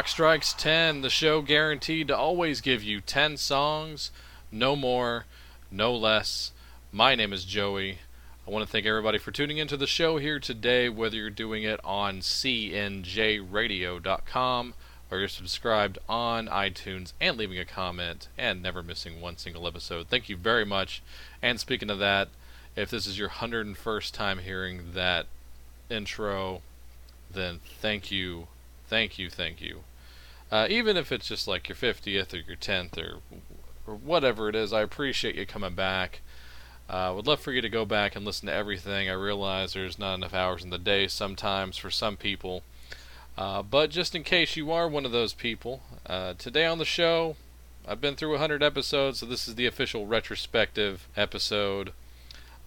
Rock Strikes 10, the show guaranteed to always give you 10 songs, no more, no less. My name is Joey. I want to thank everybody for tuning into the show here today, whether you're doing it on cnjradio.com or you're subscribed on iTunes and leaving a comment and never missing one single episode. Thank you very much. And speaking of that, if this is your 101st time hearing that intro, then thank you, thank you, thank you. Uh, even if it's just like your 50th or your 10th or or whatever it is, I appreciate you coming back. I uh, would love for you to go back and listen to everything. I realize there's not enough hours in the day sometimes for some people. Uh, but just in case you are one of those people, uh, today on the show, I've been through 100 episodes, so this is the official retrospective episode.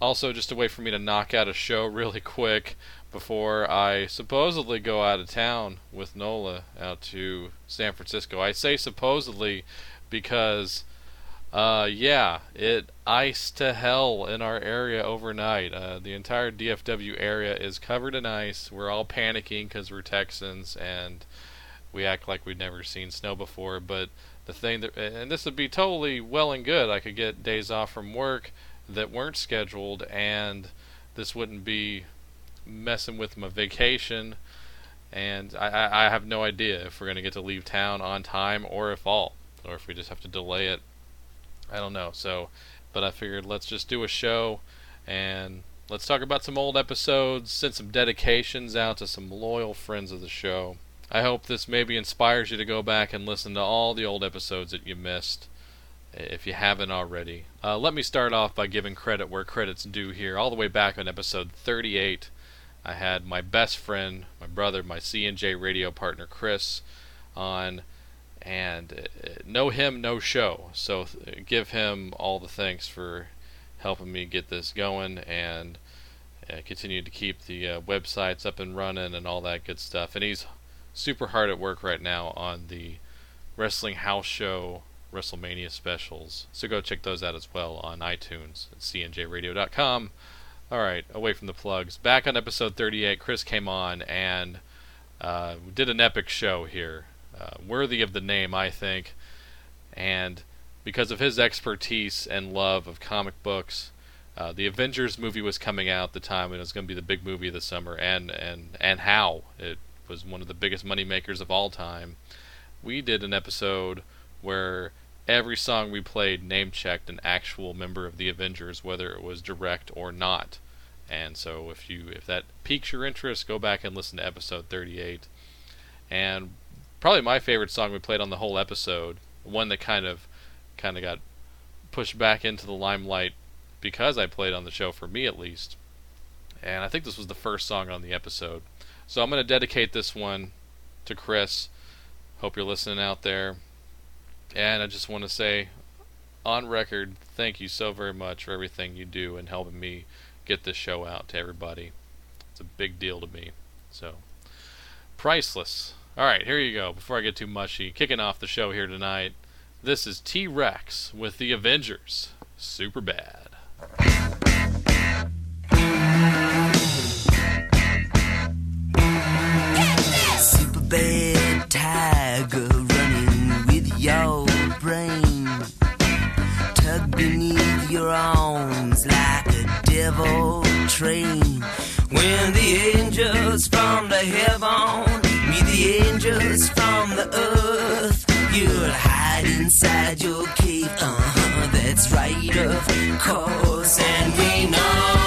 Also, just a way for me to knock out a show really quick before I supposedly go out of town with Nola out to San Francisco. I say supposedly because uh, yeah, it iced to hell in our area overnight. Uh, the entire DFW area is covered in ice. We're all panicking because we're Texans and we act like we've never seen snow before. But the thing that, and this would be totally well and good. I could get days off from work that weren't scheduled, and this wouldn't be messing with my vacation. And I, I have no idea if we're going to get to leave town on time or if all, or if we just have to delay it I don't know. So, but I figured let's just do a show and let's talk about some old episodes, send some dedications out to some loyal friends of the show. I hope this maybe inspires you to go back and listen to all the old episodes that you missed if you haven't already. Uh, let me start off by giving credit where credit's due here. All the way back on episode 38, I had my best friend, my brother, my CNJ radio partner Chris on and uh, no him, no show. So give him all the thanks for helping me get this going and uh, continue to keep the uh, websites up and running and all that good stuff. And he's super hard at work right now on the Wrestling House Show WrestleMania specials. So go check those out as well on iTunes at cnjradio.com. All right, away from the plugs. Back on episode 38, Chris came on and uh, did an epic show here uh, worthy of the name, I think. And because of his expertise and love of comic books, uh, the Avengers movie was coming out at the time, and it was going to be the big movie of the summer, and and and how it was one of the biggest money makers of all time. We did an episode where every song we played name checked an actual member of the Avengers, whether it was direct or not. And so, if you if that piques your interest, go back and listen to episode 38. And probably my favorite song we played on the whole episode. One that kind of kind of got pushed back into the limelight because I played on the show for me at least. And I think this was the first song on the episode. So I'm going to dedicate this one to Chris. Hope you're listening out there. And I just want to say on record, thank you so very much for everything you do and helping me get this show out to everybody. It's a big deal to me. So, priceless. All right, here you go. Before I get too mushy, kicking off the show here tonight, this is T Rex with the Avengers. Super bad. Super bad tiger running with your brain. Tucked beneath your devil train. When the angels from the heaven meet the angels from the earth, you'll hide inside your cave. Uh huh, that's right, of course. And we know.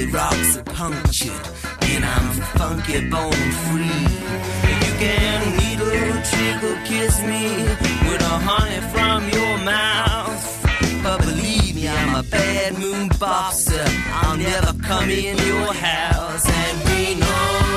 Foxy, rocks are punctured, and I'm funky bone free. You can needle, trickle, kiss me with a honey from your mouth. But believe me, I'm a bad moon boxer. I'll never come in your house, and we know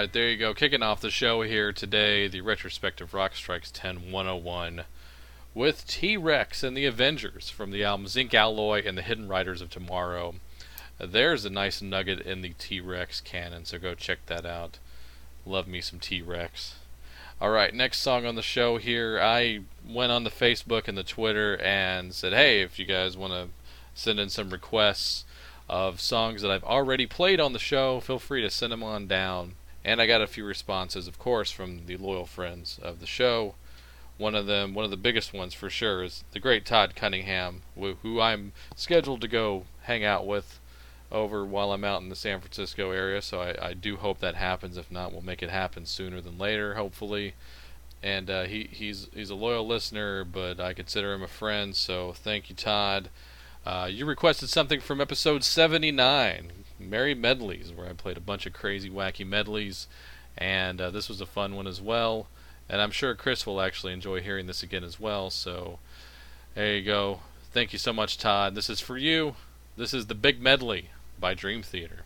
right, there you go. Kicking off the show here today, the retrospective Rock Strikes 10 101 with T Rex and the Avengers from the album Zinc Alloy and the Hidden Riders of Tomorrow. There's a nice nugget in the T Rex canon, so go check that out. Love me some T Rex. All right, next song on the show here. I went on the Facebook and the Twitter and said, hey, if you guys want to send in some requests of songs that I've already played on the show, feel free to send them on down. And I got a few responses, of course, from the loyal friends of the show. One of them, one of the biggest ones for sure, is the great Todd Cunningham, who, I'm scheduled to go hang out with over while I'm out in the San Francisco area. So I, I do hope that happens. If not, we'll make it happen sooner than later, hopefully. And uh, he he's he's a loyal listener, but I consider him a friend. So thank you, Todd. Uh, you requested something from episode 79, Merry Medleys, where I played a bunch of crazy, wacky medleys, and uh, this was a fun one as well. And I'm sure Chris will actually enjoy hearing this again as well. So there you go. Thank you so much, Todd. This is for you. This is the Big Medley by Dream Theater.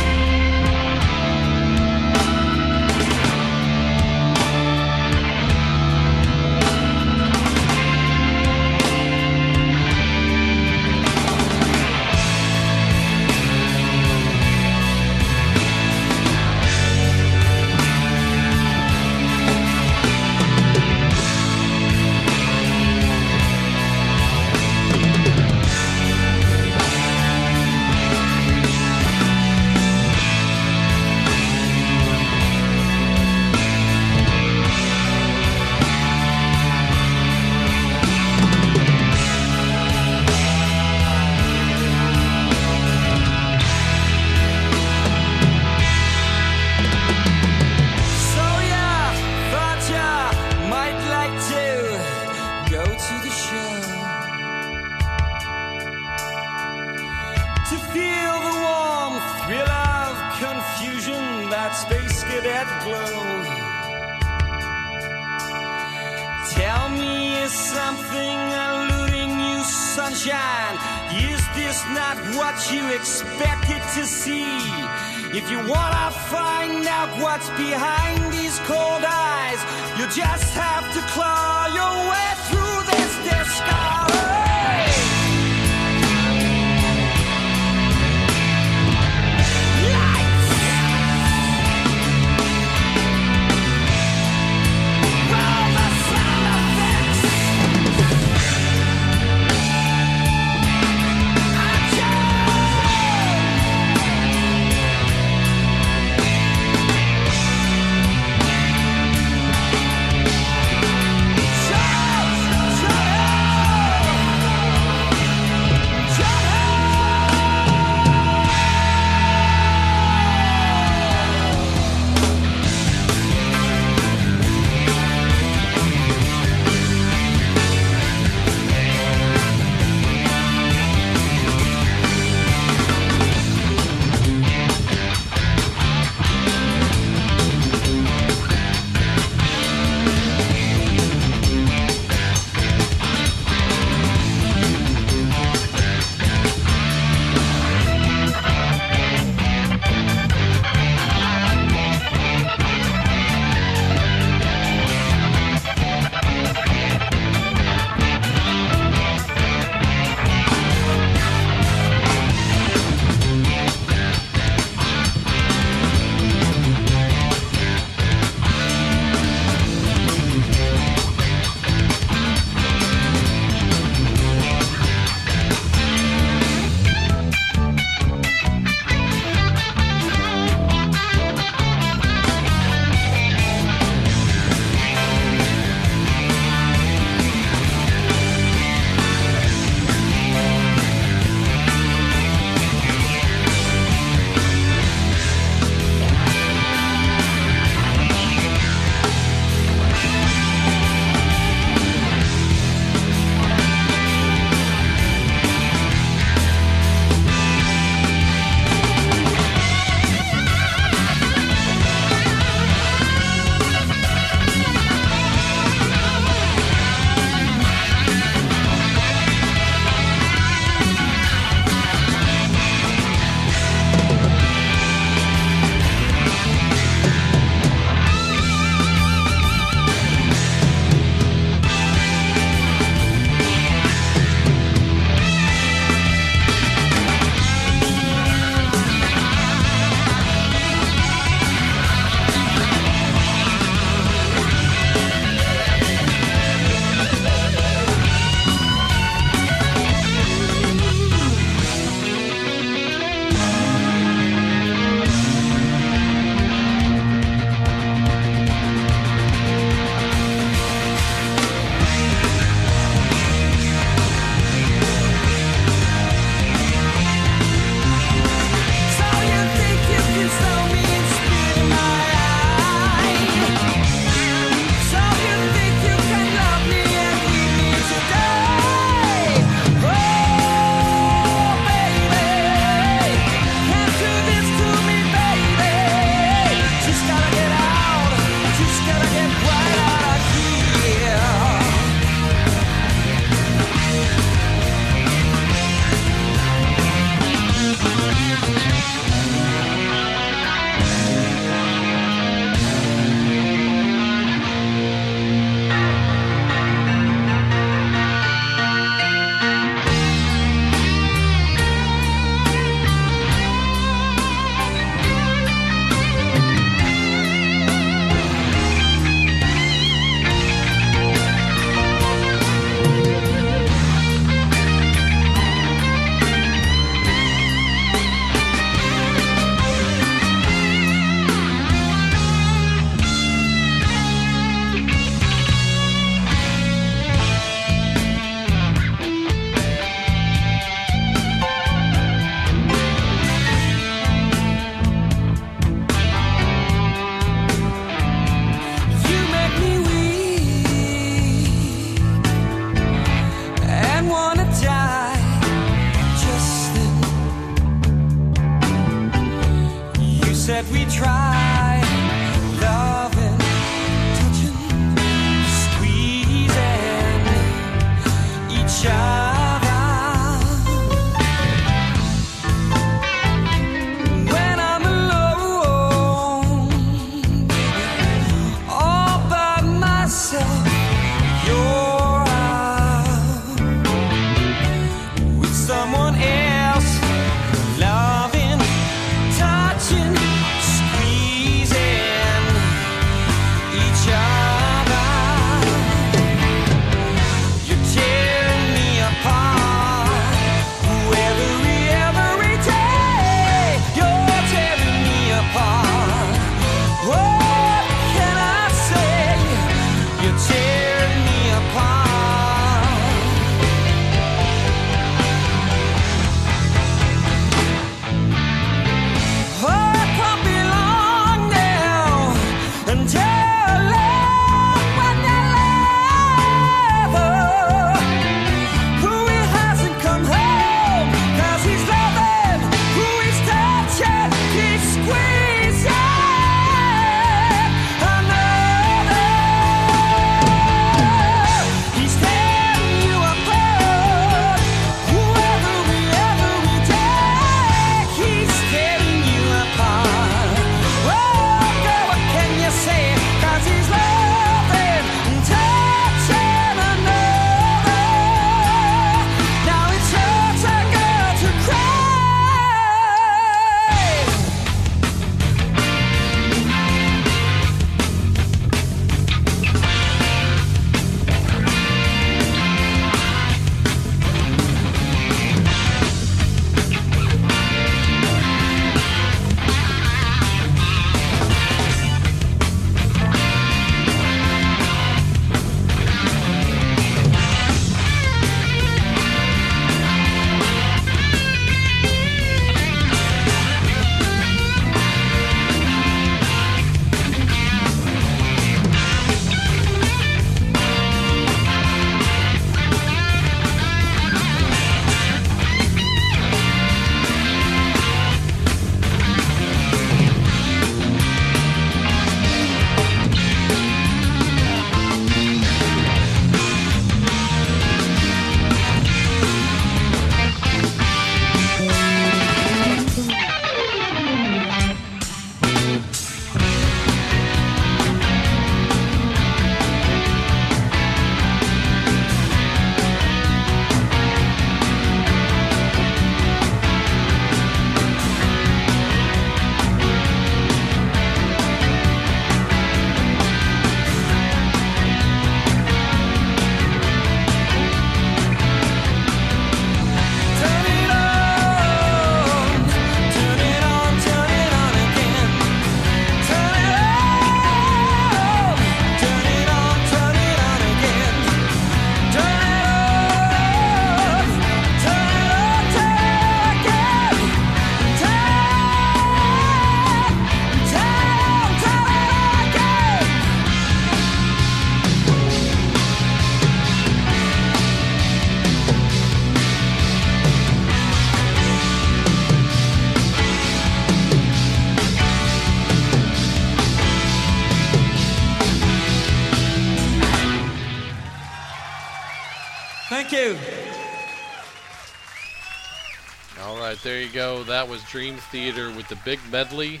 There you go. That was Dream Theater with the big medley.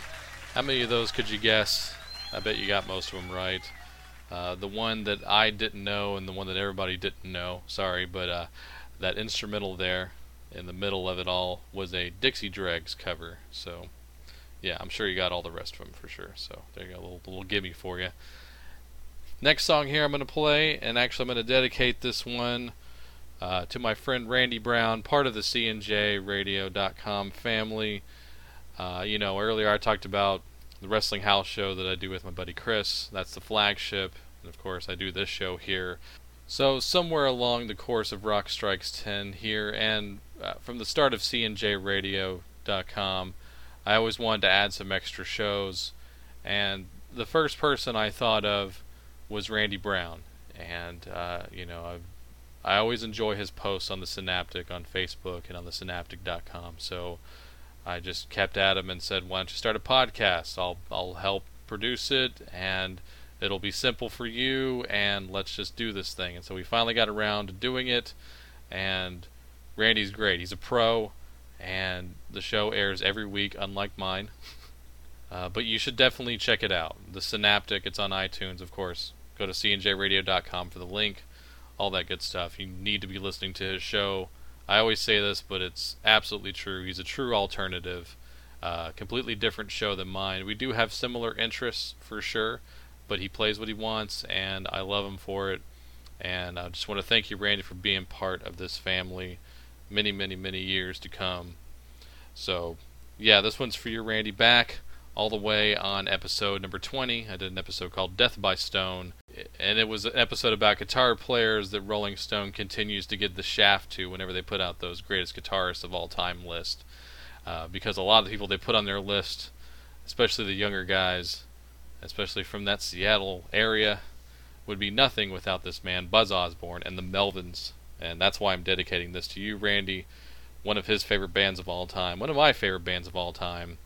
How many of those could you guess? I bet you got most of them right. Uh, the one that I didn't know and the one that everybody didn't know, sorry, but uh, that instrumental there in the middle of it all was a Dixie Dregs cover. So, yeah, I'm sure you got all the rest of them for sure. So, there you go, a little, little gimme for you. Next song here I'm going to play, and actually I'm going to dedicate this one uh, to my friend Randy Brown, part of the CNJRadio.com family. Uh, you know, earlier I talked about the Wrestling House show that I do with my buddy Chris. That's the flagship. And of course, I do this show here. So, somewhere along the course of Rock Strikes 10 here, and uh, from the start of CNJRadio.com, I always wanted to add some extra shows. And the first person I thought of was Randy Brown. And, uh, you know, I've I always enjoy his posts on the Synaptic on Facebook and on the synaptic.com. So I just kept at him and said, "Why don't you start a podcast? I'll I'll help produce it and it'll be simple for you and let's just do this thing." And so we finally got around to doing it and Randy's great. He's a pro and the show airs every week unlike mine. uh, but you should definitely check it out. The Synaptic, it's on iTunes, of course. Go to cnjradio.com for the link all that good stuff. You need to be listening to his show. I always say this, but it's absolutely true. He's a true alternative, uh, completely different show than mine. We do have similar interests for sure, but he plays what he wants, and I love him for it. And I just want to thank you, Randy, for being part of this family many, many, many years to come. So, yeah, this one's for you, Randy, back all the way on episode number 20. I did an episode called Death by Stone, and it was an episode about guitar players that Rolling Stone continues to give the shaft to whenever they put out those greatest guitarists of all time list. Uh, because a lot of the people they put on their list, especially the younger guys, especially from that Seattle area, would be nothing without this man, Buzz Osborne, and the Melvins. And that's why I'm dedicating this to you, Randy, one of his favorite bands of all time, one of my favorite bands of all time.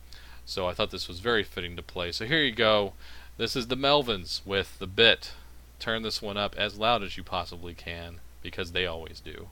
So I thought this was very fitting to play. So here you go. This is the Melvins with the bit. Turn this one up as loud as you possibly can, because they always do.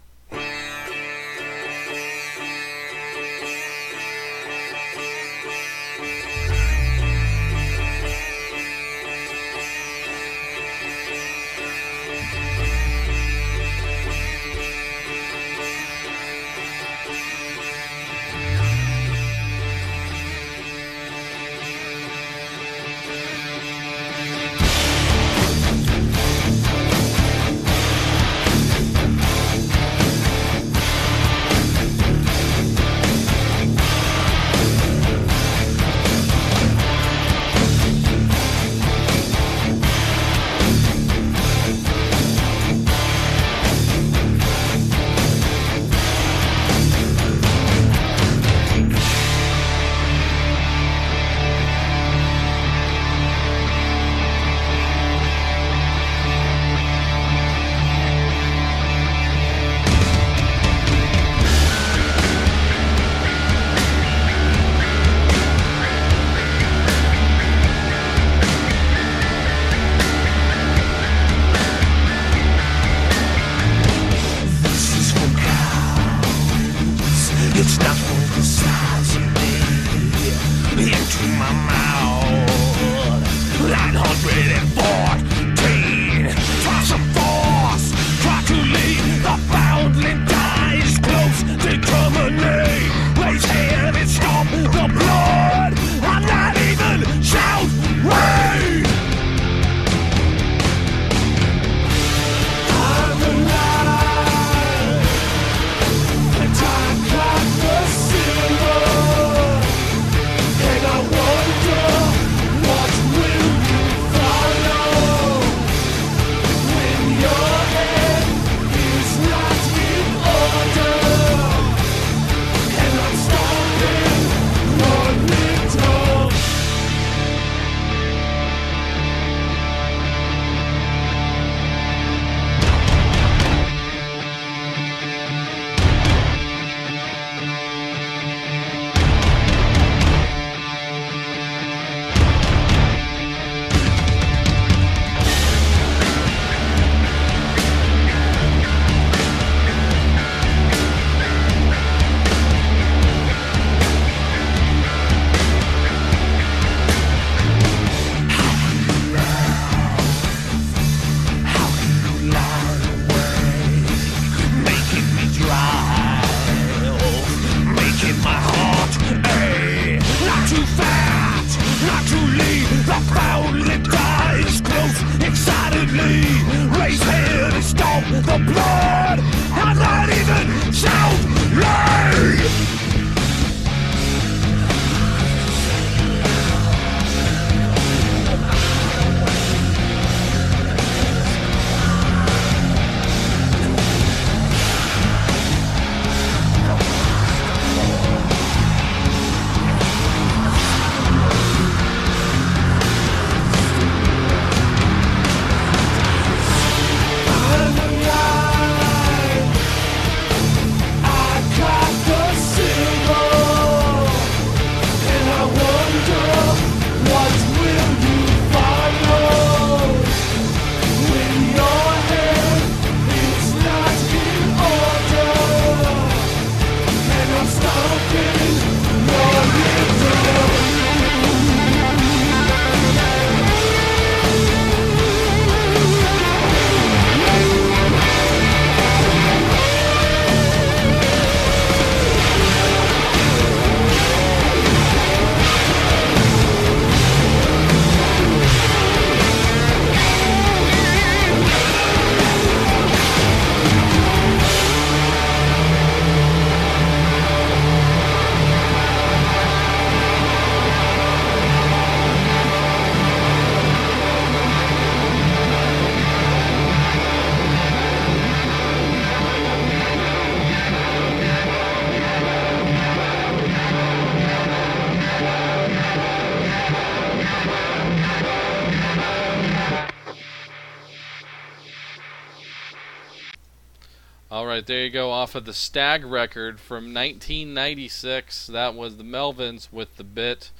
All right, there you go. Off of the Stag record from 1996. That was the Melvins with the bit.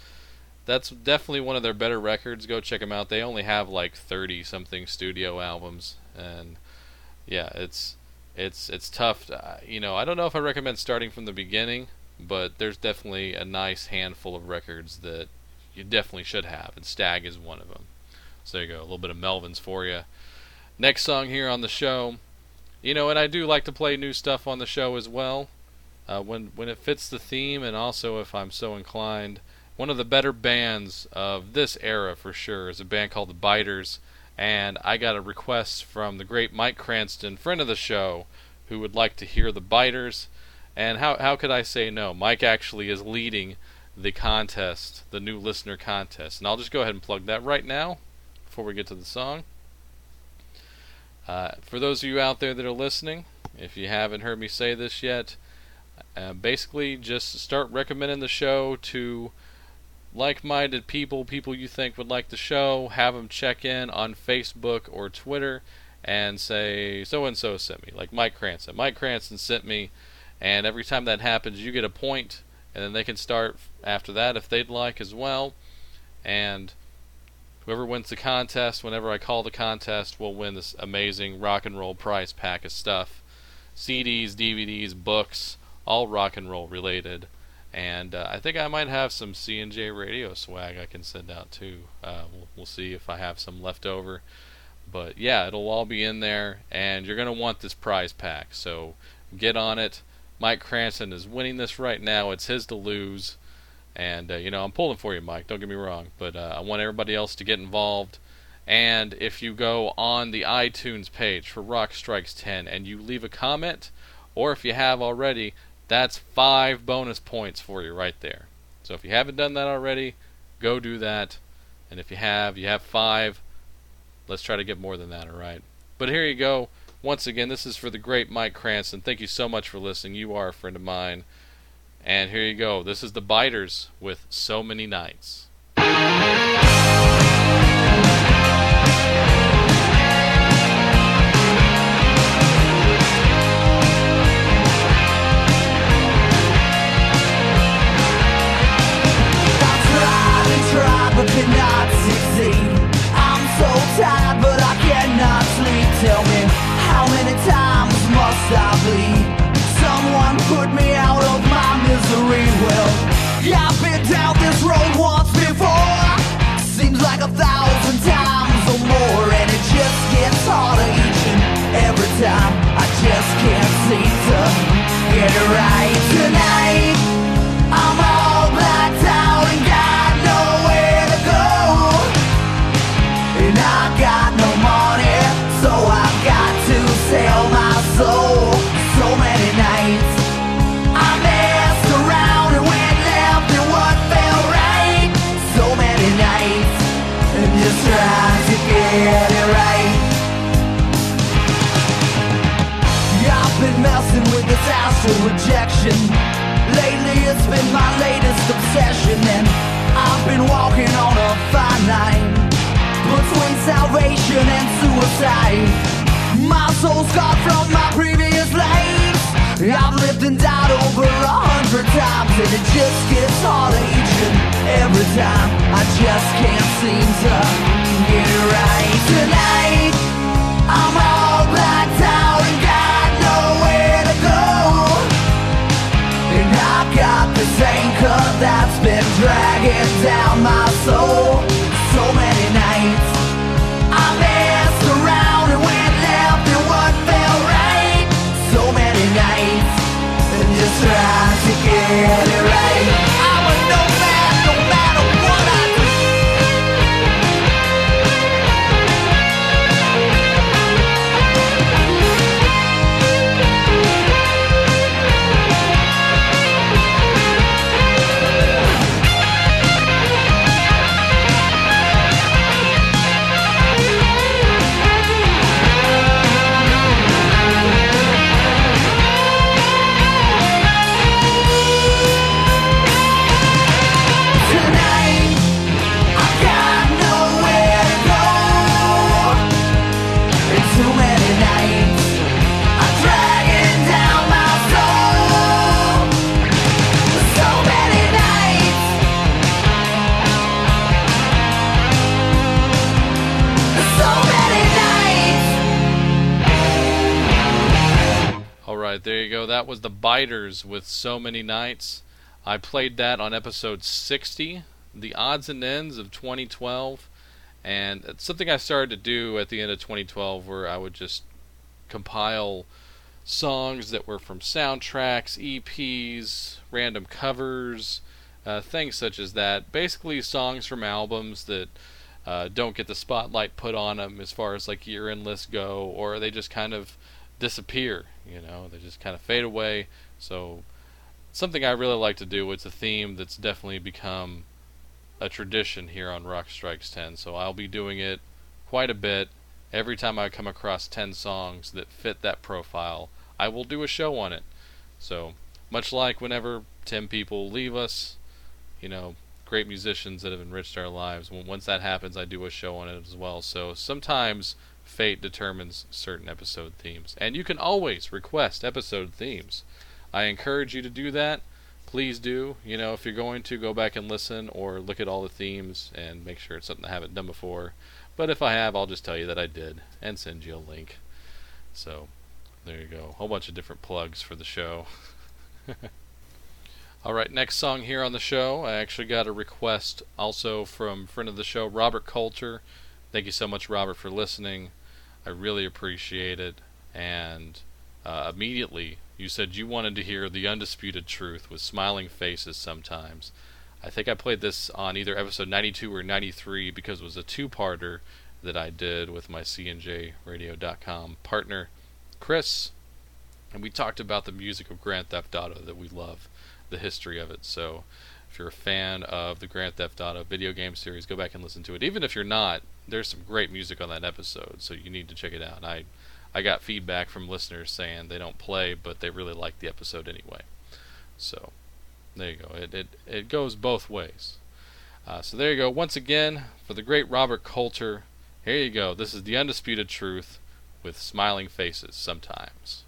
That's definitely one of their better records. Go check them out. They only have like 30 something studio albums, and yeah, it's it's it's tough. To, uh, you know, I don't know if I recommend starting from the beginning, but there's definitely a nice handful of records that you definitely should have, and Stag is one of them. So there you go, a little bit of Melvins for you. Next song here on the show you know, and I do like to play new stuff on the show as well, uh, when when it fits the theme, and also if I'm so inclined. One of the better bands of this era for sure is a band called the Biters, and I got a request from the great Mike Cranston, friend of the show, who would like to hear the Biters. And how how could I say no? Mike actually is leading the contest, the new listener contest, and I'll just go ahead and plug that right now before we get to the song. Uh, for those of you out there that are listening, if you haven't heard me say this yet, uh, basically just start recommending the show to like-minded people, people you think would like the show. Have them check in on Facebook or Twitter and say so and so sent me, like Mike Cranston. Mike Cranston sent me, and every time that happens, you get a point, and then they can start after that if they'd like as well. And Whoever wins the contest, whenever I call the contest, will win this amazing rock and roll prize pack of stuff CDs, DVDs, books, all rock and roll related. And uh, I think I might have some C&J radio swag I can send out too. Uh, we'll, we'll see if I have some left over. But yeah, it'll all be in there, and you're going to want this prize pack. So get on it. Mike Cranston is winning this right now. It's his to lose. And uh, you know, I'm pulling for you, Mike. Don't get me wrong, but uh, I want everybody else to get involved. And if you go on the iTunes page for Rock Strikes 10 and you leave a comment, or if you have already, that's five bonus points for you right there. So if you haven't done that already, go do that. And if you have, you have five. Let's try to get more than that, all right? But here you go. Once again, this is for the great Mike Cranston. Thank you so much for listening. You are a friend of mine. And here you go. This is the Biters with So Many Nights. There you go. That was the Biters with So Many Nights. I played that on episode 60, the odds and ends of 2012, and it's something I started to do at the end of 2012 where I would just compile songs that were from soundtracks, EPs, random covers, uh, things such as that. Basically, songs from albums that uh, don't get the spotlight put on them as far as like year end lists go, or they just kind of disappear. You know, they just kind of fade away. So, something I really like to do. It's a theme that's definitely become a tradition here on Rock Strikes 10. So, I'll be doing it quite a bit. Every time I come across 10 songs that fit that profile, I will do a show on it. So, much like whenever 10 people leave us, you know, great musicians that have enriched our lives, once that happens, I do a show on it as well. So, sometimes fate determines certain episode themes. And you can always request episode themes. I encourage you to do that. Please do. You know, if you're going to go back and listen or look at all the themes and make sure it's something I haven't done before. But if I have, I'll just tell you that I did and send you a link. So, there you go. A whole bunch of different plugs for the show. All right, next song here on the show. I actually got a request also from friend of the show, Robert Coulter. Thank you so much, Robert, for listening. I really appreciate it. And uh, immediately, you said you wanted to hear the undisputed truth with smiling faces sometimes. I think I played this on either episode 92 or 93 because it was a two-parter that I did with my CNJRadio.com partner, Chris. And we talked about the music of Grand Theft Auto that we love, the history of it. So if you're a fan of the Grand Theft Auto video game series, go back and listen to it. Even if you're not, there's some great music on that episode, so you need to check it out. I I got feedback from listeners saying they don't play, but they really like the episode anyway. So there you go. It it, it goes both ways. Uh, so there you go. Once again, for the great Robert Coulter, here you go. This is the undisputed truth with smiling faces sometimes.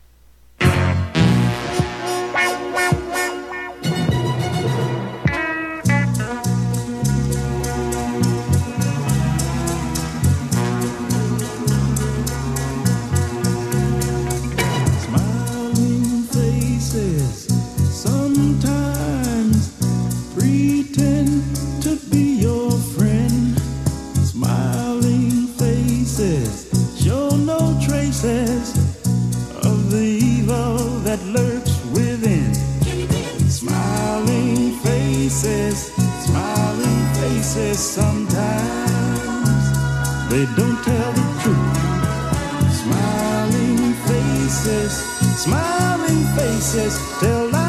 Faces sometimes they don't tell the truth. Smiling faces, smiling faces tell lies,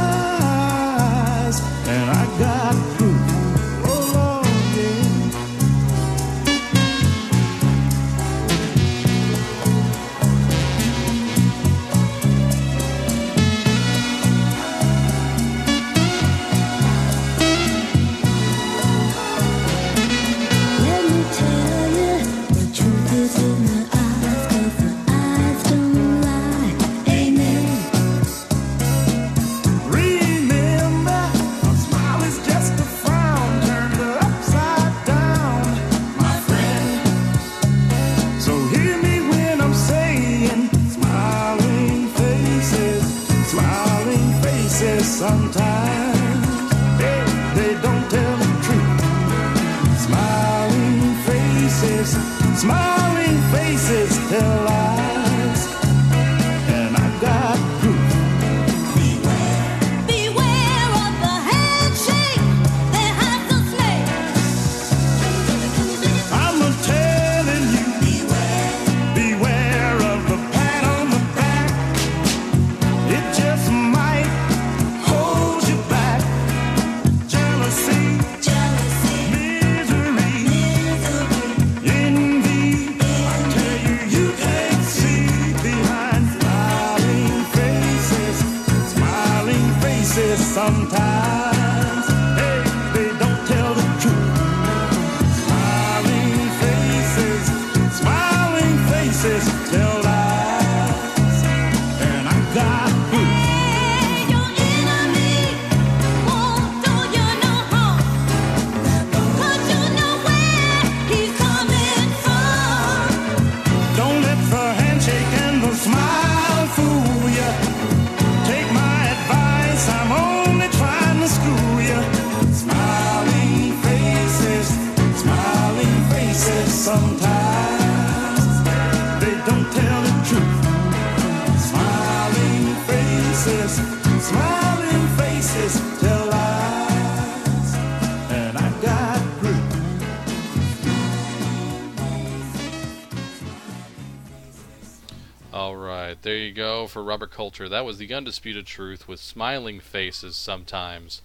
for Robert Coulter. That was the undisputed truth with smiling faces sometimes.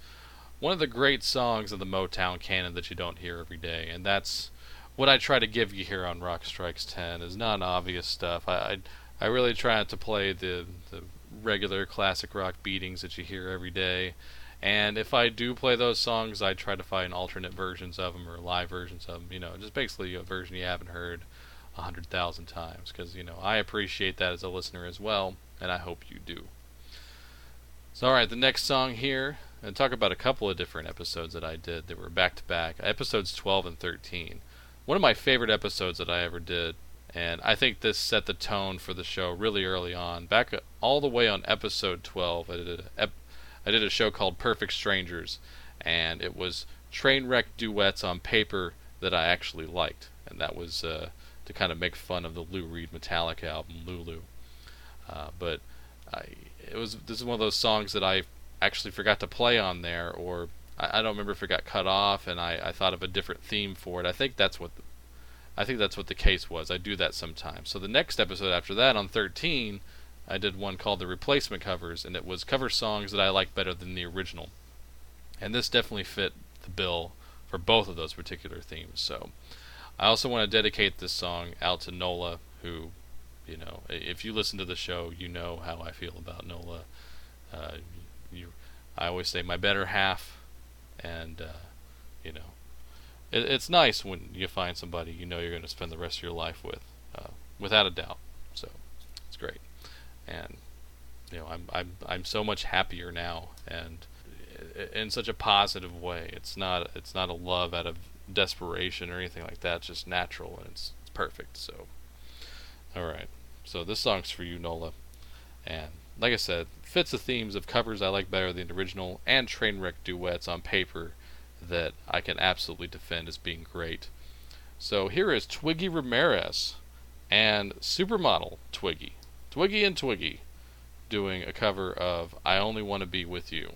One of the great songs of the Motown canon that you don't hear every day, and that's what I try to give you here on Rock Strikes 10 is not obvious stuff. I, I I really try not to play the the regular classic rock beatings that you hear every day. And if I do play those songs, I try to find alternate versions of them or live versions of them. You know, just basically a version you haven't heard a hundred thousand times because you know I appreciate that as a listener as well, and I hope you do. So, all right, the next song here, and talk about a couple of different episodes that I did that were back to back, episodes 12 and 13. One of my favorite episodes that I ever did, and I think this set the tone for the show really early on. Back all the way on episode 12, I did a, I did a show called Perfect Strangers, and it was train wreck duets on paper that I actually liked, and that was. Uh, to kind of make fun of the Lou Reed Metallica album Lulu. Uh, but I, it was this is one of those songs that I actually forgot to play on there, or I, I don't remember if it got cut off, and I, I thought of a different theme for it. I think that's what the, I think that's what the case was. I do that sometimes. So the next episode after that, on 13, I did one called the replacement covers, and it was cover songs that I liked better than the original. And this definitely fit the bill for both of those particular themes. So. I also want to dedicate this song out to Nola, who, you know, if you listen to the show, you know how I feel about Nola. Uh, you, I always say my better half, and uh, you know, it, it's nice when you find somebody you know you're going to spend the rest of your life with, uh, without a doubt. So it's great, and you know, I'm I'm I'm so much happier now, and in such a positive way. It's not it's not a love out of desperation or anything like that. It's just natural and it's, it's perfect. So, all right. So this song's for you, Nola. And like I said, fits the themes of covers I like better than the original and train wreck duets on paper that I can absolutely defend as being great. So here is Twiggy Ramirez and Supermodel Twiggy, Twiggy and Twiggy, doing a cover of "I Only Want to Be with You."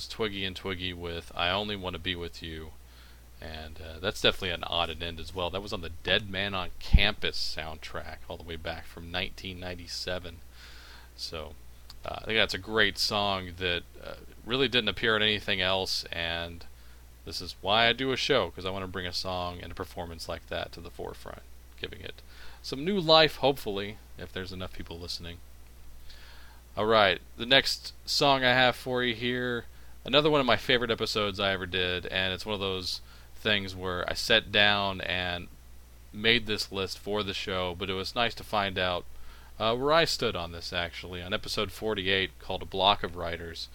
Was Twiggy and Twiggy with I Only Want to Be With You. And uh, that's definitely an odd end as well. That was on the Dead Man on Campus soundtrack, all the way back from 1997. So uh, I think that's a great song that uh, really didn't appear in anything else, and this is why I do a show, because I want to bring a song and a performance like that to the forefront, giving it some new life, hopefully, if there's enough people listening. Alright, the next song I have for you here, another one of my favorite episodes I ever did, and it's one of those things where I sat down and made this list for the show, but it was nice to find out uh, where I stood on this actually. On episode 48, called A Block of Writers,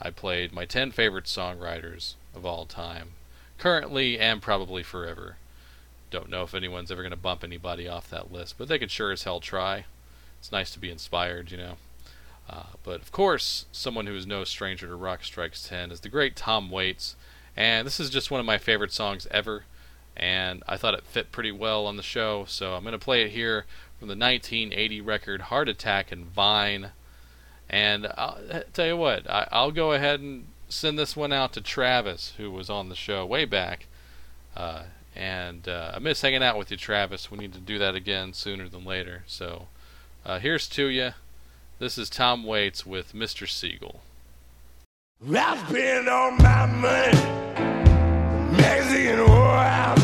I played my 10 favorite songwriters of all time, currently and probably forever. Don't know if anyone's ever going to bump anybody off that list, but they could sure as hell try. It's nice to be inspired, you know. Uh, but of course, someone who is no stranger to Rock Strikes 10 is the great Tom Waits, and this is just one of my favorite songs ever, and I thought it fit pretty well on the show, so I'm going to play it here from the 1980 record Heart Attack and Vine. And I'll tell you what, I, I'll go ahead and send this one out to Travis, who was on the show way back. Uh, and uh, I miss hanging out with you, Travis. We need to do that again sooner than later. So uh, here's to you. This is Tom Waits with Mr. Siegel. Spend all my Mexican whorehouse,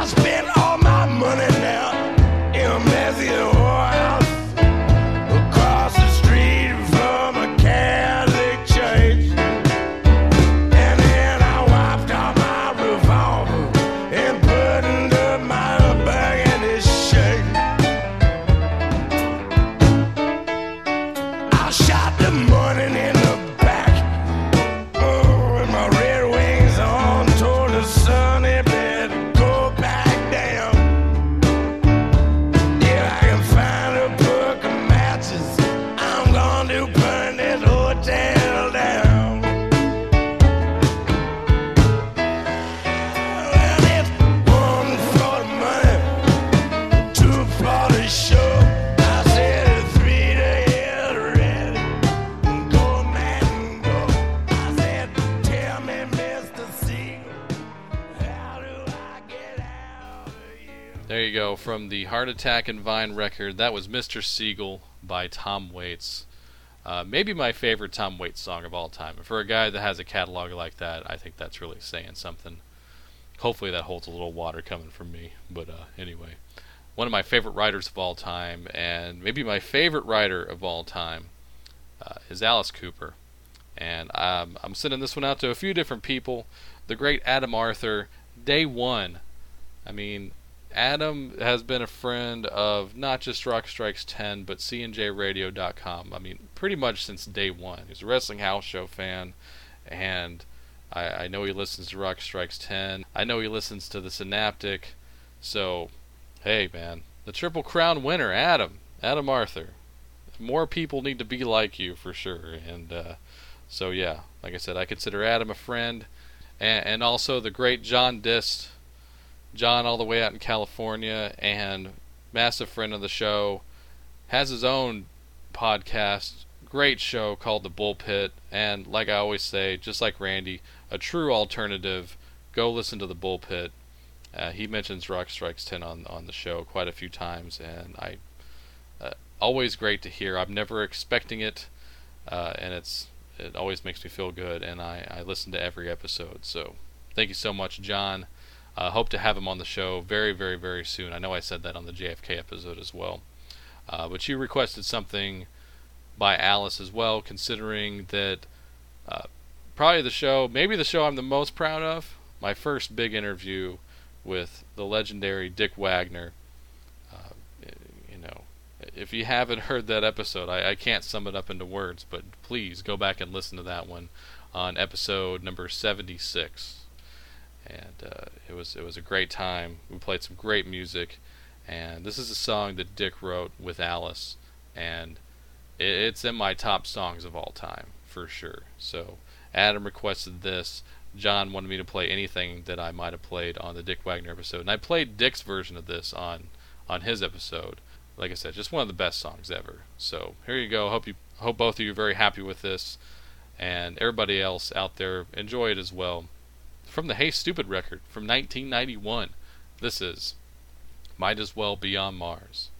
I spent From the Heart Attack and Vine record, that was Mr. Siegel by Tom Waits. Uh, maybe my favorite Tom Waits song of all time. For a guy that has a catalog like that, I think that's really saying something. Hopefully that holds a little water coming from me. But uh, anyway, one of my favorite writers of all time, and maybe my favorite writer of all time, uh, is Alice Cooper. And um, I'm sending this one out to a few different people. The great Adam Arthur, day one. I mean, Adam has been a friend of not just Rock Strikes 10, but CNJRadio.com. I mean, pretty much since day one. He's a Wrestling House Show fan, and I, I know he listens to Rock Strikes 10. I know he listens to the Synaptic. So, hey, man, the Triple Crown winner, Adam, Adam Arthur. More people need to be like you for sure. And uh, so, yeah, like I said, I consider Adam a friend, and, and also the great John Dissed. John, all the way out in California, and massive friend of the show, has his own podcast. Great show called The Bullpit, and like I always say, just like Randy, a true alternative. Go listen to The Bullpit. Uh, he mentions Rock Strikes 10 on on the show quite a few times, and I uh, always great to hear. I'm never expecting it, uh, and it's it always makes me feel good, and I, I listen to every episode. So thank you so much, John. Uh, hope to have him on the show very, very, very soon. I know I said that on the JFK episode as well. Uh, but you requested something by Alice as well, considering that uh, probably the show, maybe the show I'm the most proud of, my first big interview with the legendary Dick Wagner. Uh, you know, if you haven't heard that episode, I, I can't sum it up into words, but please go back and listen to that one on episode number 76 and uh, it was it was a great time. We played some great music, and this is a song that Dick wrote with Alice, and it, it's in my top songs of all time for sure. So Adam requested this. John wanted me to play anything that I might have played on the Dick Wagner episode, and I played Dick's version of this on on his episode. Like I said, just one of the best songs ever. So here you go. Hope you hope both of you are very happy with this, and everybody else out there enjoy it as well from the Hey Stupid record from 1991. This is Might As Well Be on Mars.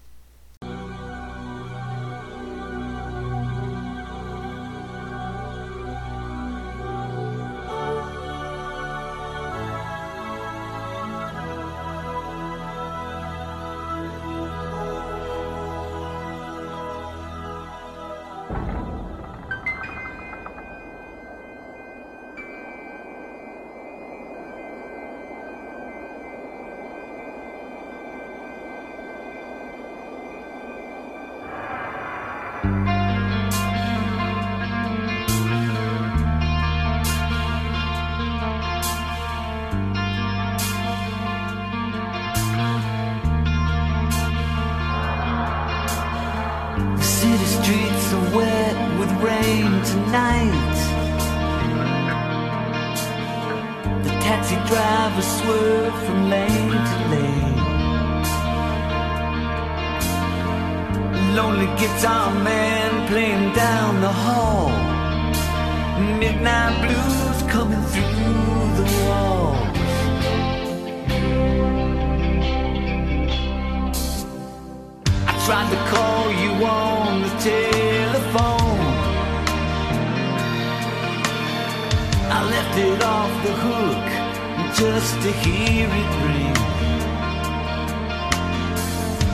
just to hear it ring.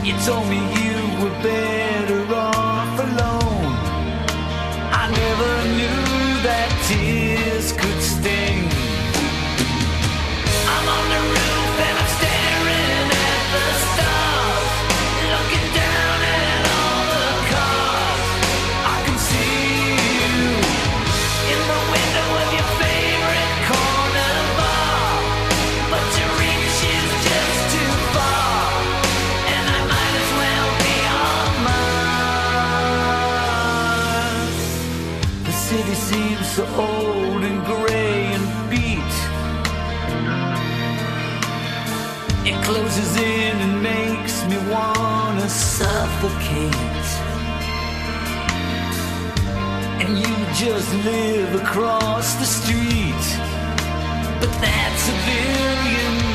You told me you were better off alone. I never knew that tear. so old and gray and beat. It closes in and makes me wanna suffocate. And you just live across the street, but that's a billion.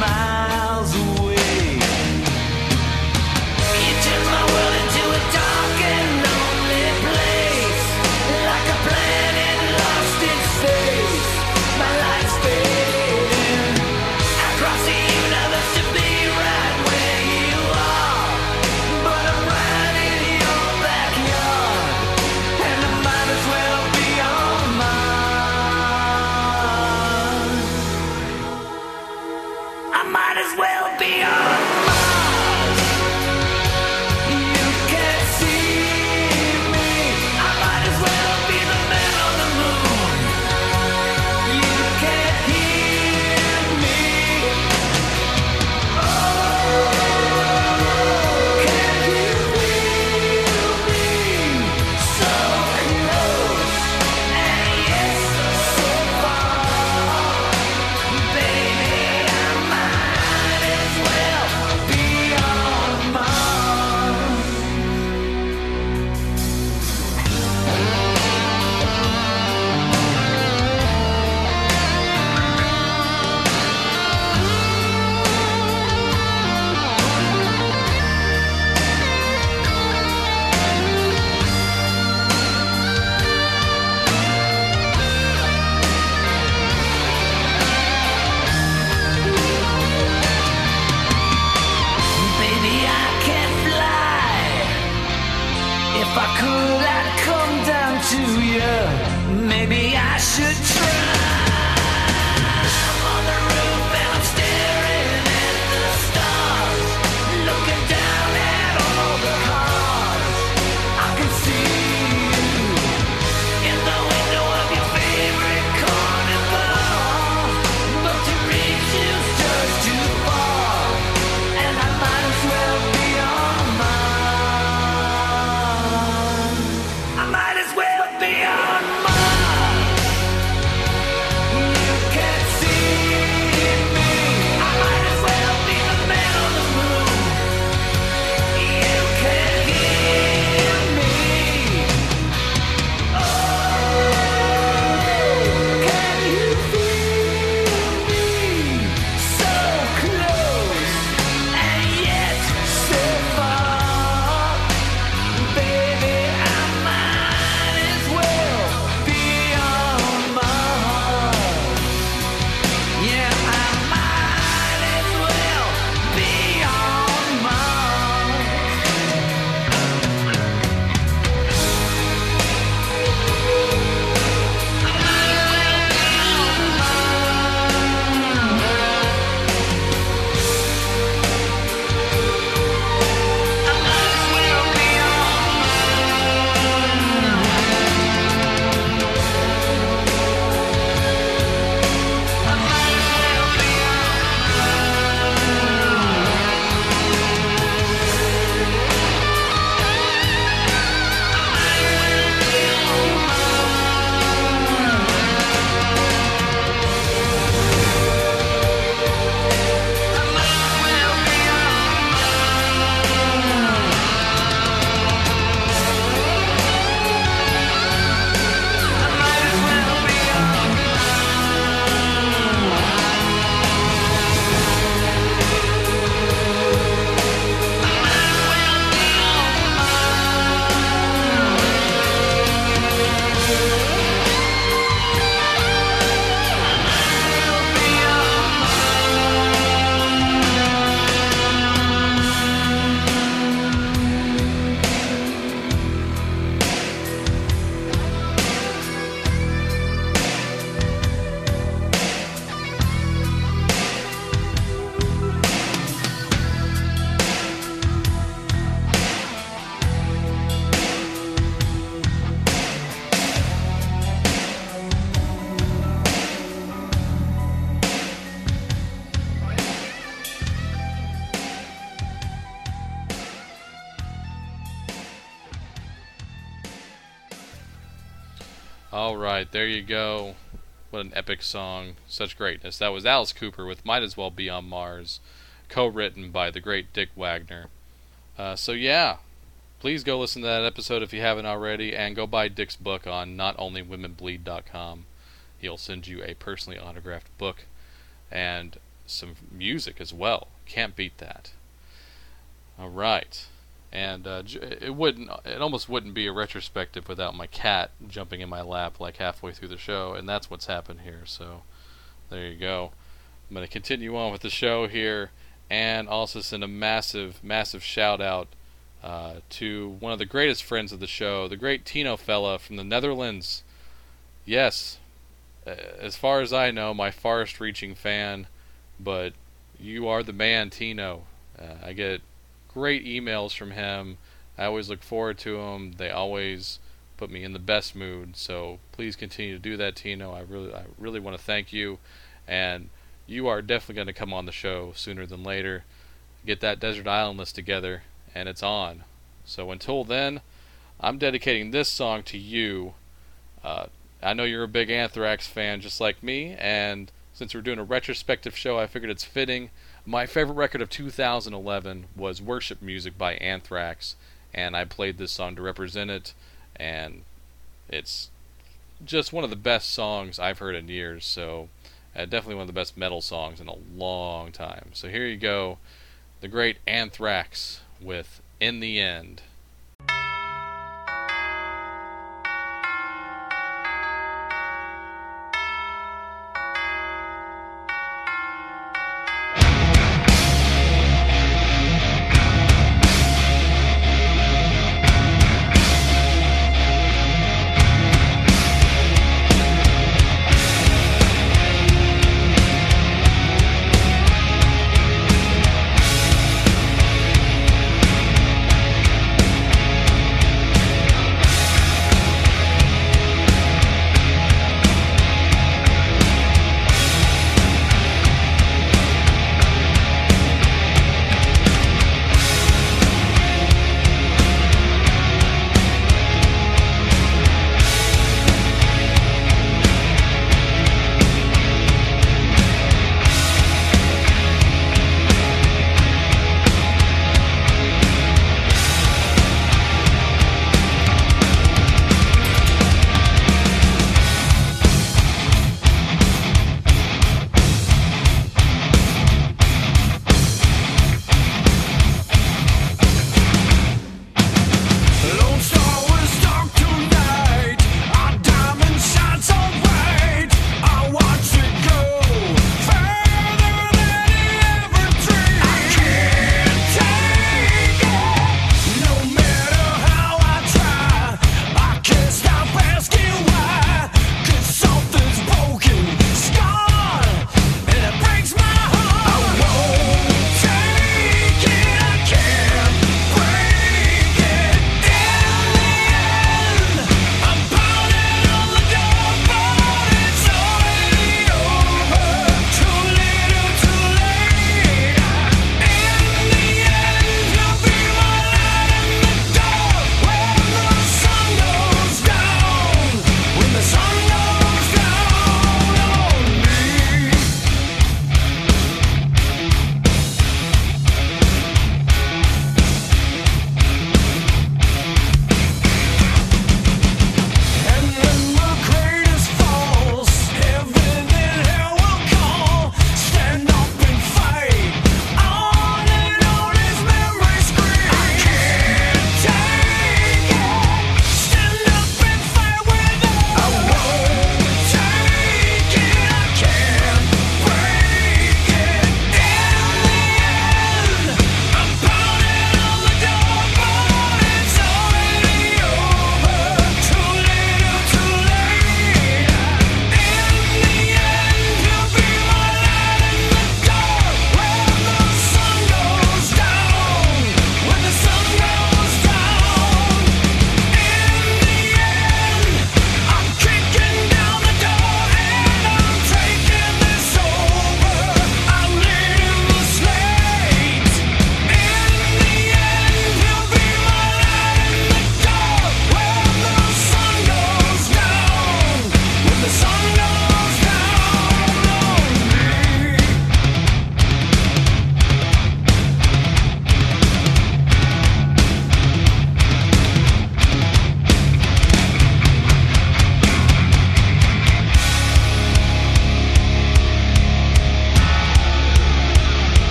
There you go. What an epic song. Such greatness. That was Alice Cooper with Might As Well Be on Mars, co written by the great Dick Wagner. Uh, so, yeah, please go listen to that episode if you haven't already, and go buy Dick's book on notonlywomenbleed.com. He'll send you a personally autographed book and some music as well. Can't beat that. All right. And uh, it wouldn't, it almost wouldn't be a retrospective without my cat jumping in my lap like halfway through the show, and that's what's happened here. So there you go. I'm going to continue on with the show here, and also send a massive, massive shout out uh, to one of the greatest friends of the show, the great Tino fella from the Netherlands. Yes, as far as I know, my farthest reaching fan, but you are the man, Tino. Uh, I get great emails from him. I always look forward to them. They always put me in the best mood. So please continue to do that, Tino. I really, I really want to thank you, and you are definitely going to come on the show sooner than later. Get that desert island list together, and it's on. So until then, I'm dedicating this song to you. Uh, I know you're a big Anthrax fan, just like me, and since we're doing a retrospective show, I figured it's fitting. My favorite record of 2011 was Worship Music by Anthrax, and I played this song to represent it, and it's just one of the best songs I've heard in years, so uh, definitely one of the best metal songs in a long time. So here you go, the great Anthrax with In the End.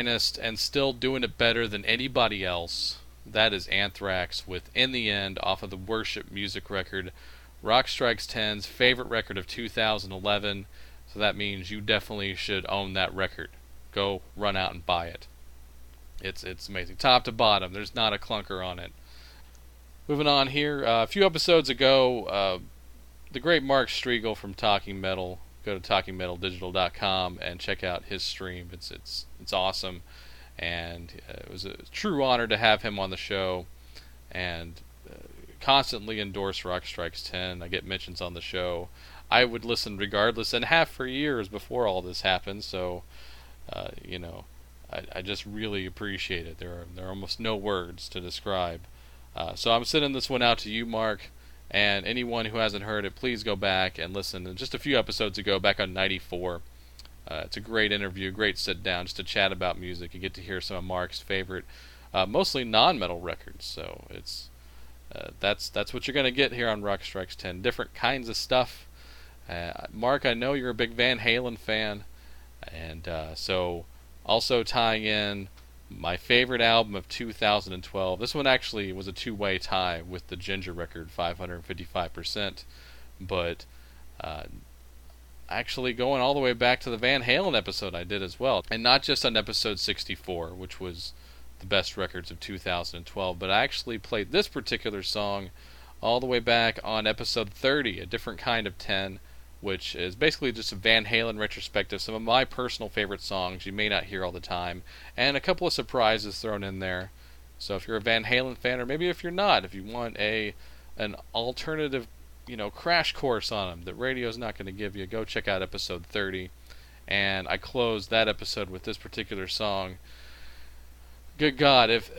Finest and still doing it better than anybody else. That is Anthrax with In the End off of the Worship music record. Rock Strikes 10's favorite record of 2011. So that means you definitely should own that record. Go run out and buy it. It's it's amazing. Top to bottom, there's not a clunker on it. Moving on here, uh, a few episodes ago, uh, the great Mark Strigl from Talking Metal. Go to talkingmetaldigital.com and check out his stream. It's it's it's awesome, and uh, it was a true honor to have him on the show, and uh, constantly endorse Rock Strikes Ten. I get mentions on the show. I would listen regardless, and have for years before all this happened. So, uh, you know, I, I just really appreciate it. There are there are almost no words to describe. Uh, so I'm sending this one out to you, Mark. And anyone who hasn't heard it, please go back and listen. And Just a few episodes ago, back on 94, uh, it's a great interview, great sit down, just to chat about music. You get to hear some of Mark's favorite, uh, mostly non-metal records. So it's uh, that's that's what you're gonna get here on Rock Strikes 10. Different kinds of stuff. Uh, Mark, I know you're a big Van Halen fan, and uh, so also tying in my favorite album of 2012. This one actually was a two-way tie with the Ginger record, 555%, but uh, actually going all the way back to the Van Halen episode I did as well, and not just on episode 64, which was the best records of 2012, but I actually played this particular song all the way back on episode 30, a different kind of 10 which is basically just a Van Halen retrospective, some of my personal favorite songs you may not hear all the time, and a couple of surprises thrown in there. So if you're a Van Halen fan, or maybe if you're not, if you want a an alternative, you know, crash course on them that radio's not going to give you, go check out episode 30. And I closed that episode with this particular song. Good God, if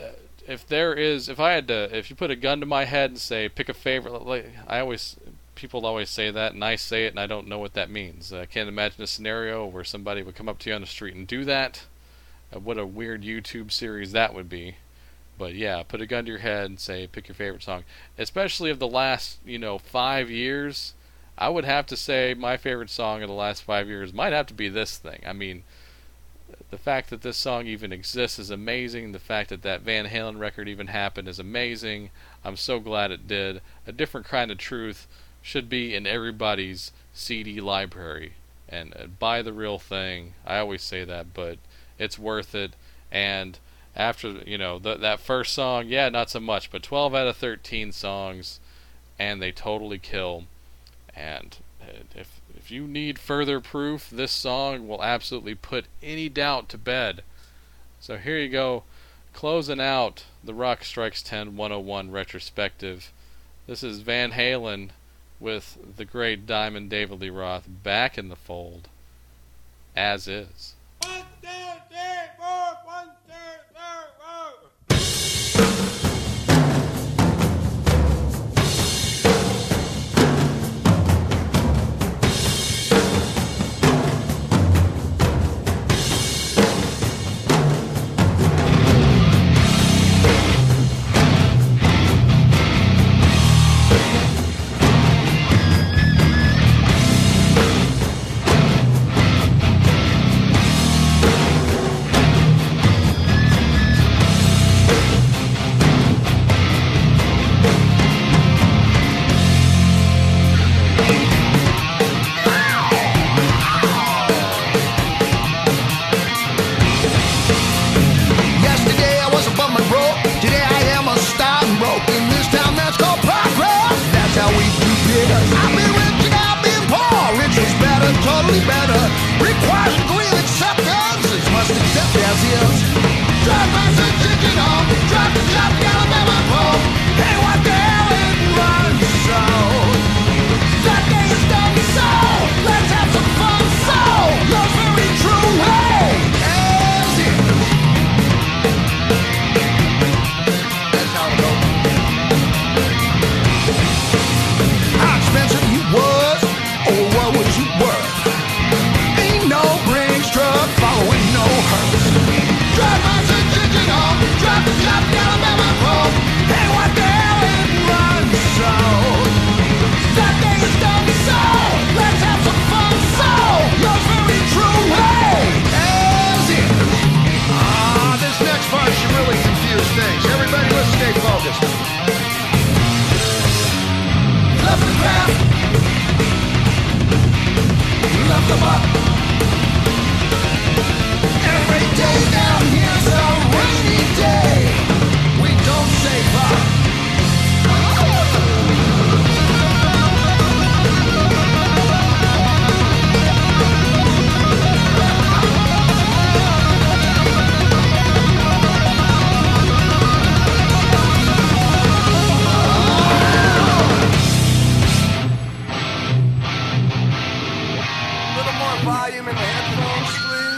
if there is, if I had to, if you put a gun to my head and say pick a favorite, like I always people always say that, and I say it, and I don't know what that means. I can't imagine a scenario where somebody would come up to you on the street and do that. Uh, what a weird YouTube series that would be. But yeah, put a gun to your head and say, pick your favorite song. Especially of the last, you know, five years, I would have to say my favorite song of the last five years might have to be this thing. I mean, the fact that this song even exists is amazing. The fact that that Van Halen record even happened is amazing. I'm so glad it did. A different kind of truth should be in everybody's CD library. And uh, buy the real thing. I always say that, but it's worth it. And after you know th- that first song, yeah, not so much, but 12 out of 13 songs, and they totally kill. And uh, if if you need further proof, this song will absolutely put any doubt to bed. So here you go, closing out the Rock Strikes 10 101 retrospective. This is Van Halen with the great Diamond David Lee Roth back in the fold, as is. Drive by some chicken home, drive the shop, Every day down here's volume in the headphones, please.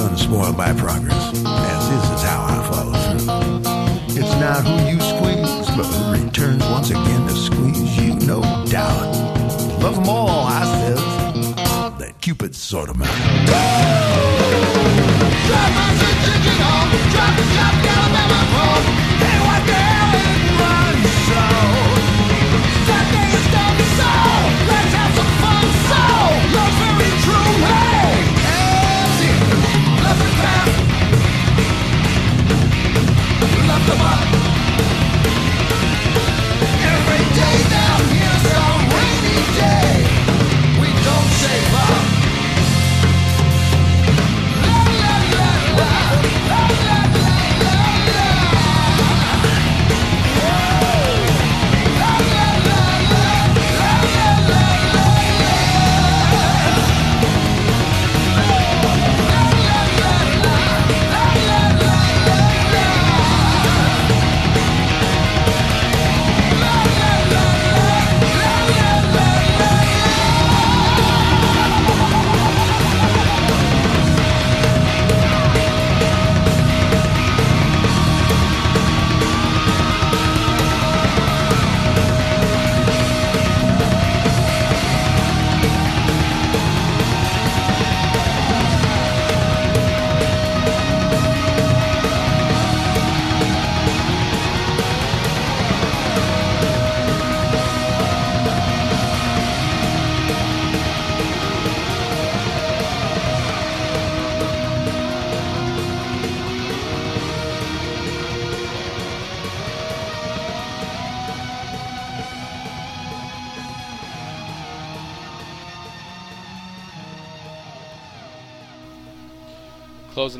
unspoiled by progress. As is is how I follow through. It's not who you squeeze, but who returns once again to squeeze you, no doubt. Love them all, I says. That Cupid's sort of man.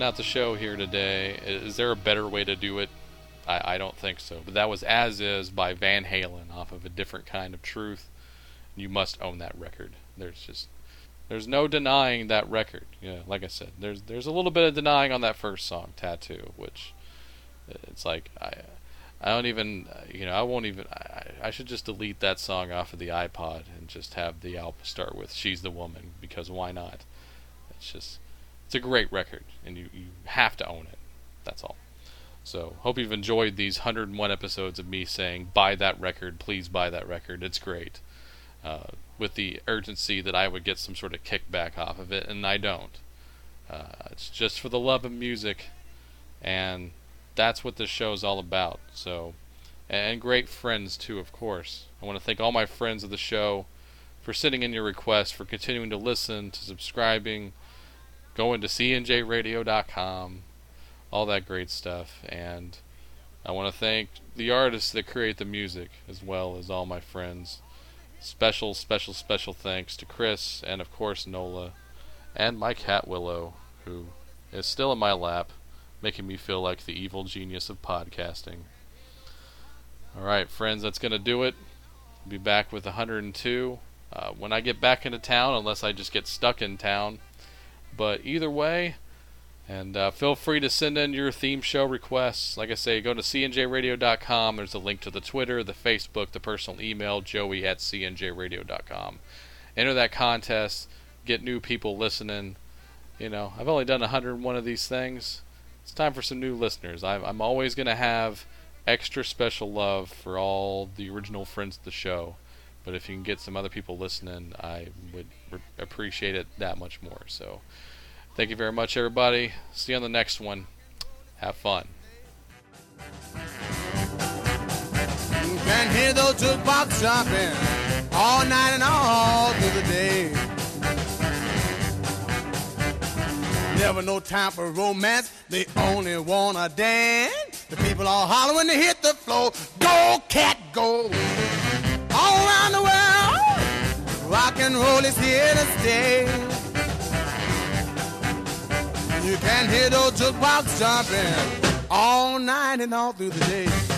Out the show here today. Is there a better way to do it? I, I don't think so. But that was As Is by Van Halen off of a different kind of truth. You must own that record. There's just there's no denying that record. Yeah, like I said, there's there's a little bit of denying on that first song, Tattoo, which it's like I I don't even you know I won't even I, I should just delete that song off of the iPod and just have the album start with She's the Woman because why not? It's just it's a great record and you you have to own it. That's all. So hope you've enjoyed these 101 episodes of me saying buy that record, please buy that record. It's great. Uh, with the urgency that I would get some sort of kickback off of it, and I don't. Uh, it's just for the love of music, and that's what this show is all about. So, and great friends too, of course. I want to thank all my friends of the show for sending in your requests, for continuing to listen, to subscribing, going to cnjradio.com, all that great stuff, and I want to thank the artists that create the music as well as all my friends. Special, special, special thanks to Chris and, of course, Nola and my cat Willow, who is still in my lap, making me feel like the evil genius of podcasting. Alright, friends, that's going to do it. Be back with 102 uh, when I get back into town, unless I just get stuck in town. But either way, and uh, feel free to send in your theme show requests. Like I say, go to cnjradio.com. There's a link to the Twitter, the Facebook, the personal email, joey at cnjradio.com. Enter that contest, get new people listening. You know, I've only done 101 of these things. It's time for some new listeners. I'm, I'm always going to have extra special love for all the original friends of the show. But if you can get some other people listening, I would re- appreciate it that much more. So, thank you very much, everybody. See you on the next one. Have fun. You can hear those jukebox jumping all night and all through the day. Never no time for romance, they only wanna dance. The people all holler when they hit the floor. Go, cat, go! All around the world, rock and roll is here to stay. You can hear those jukebox jumping all night and all through the day.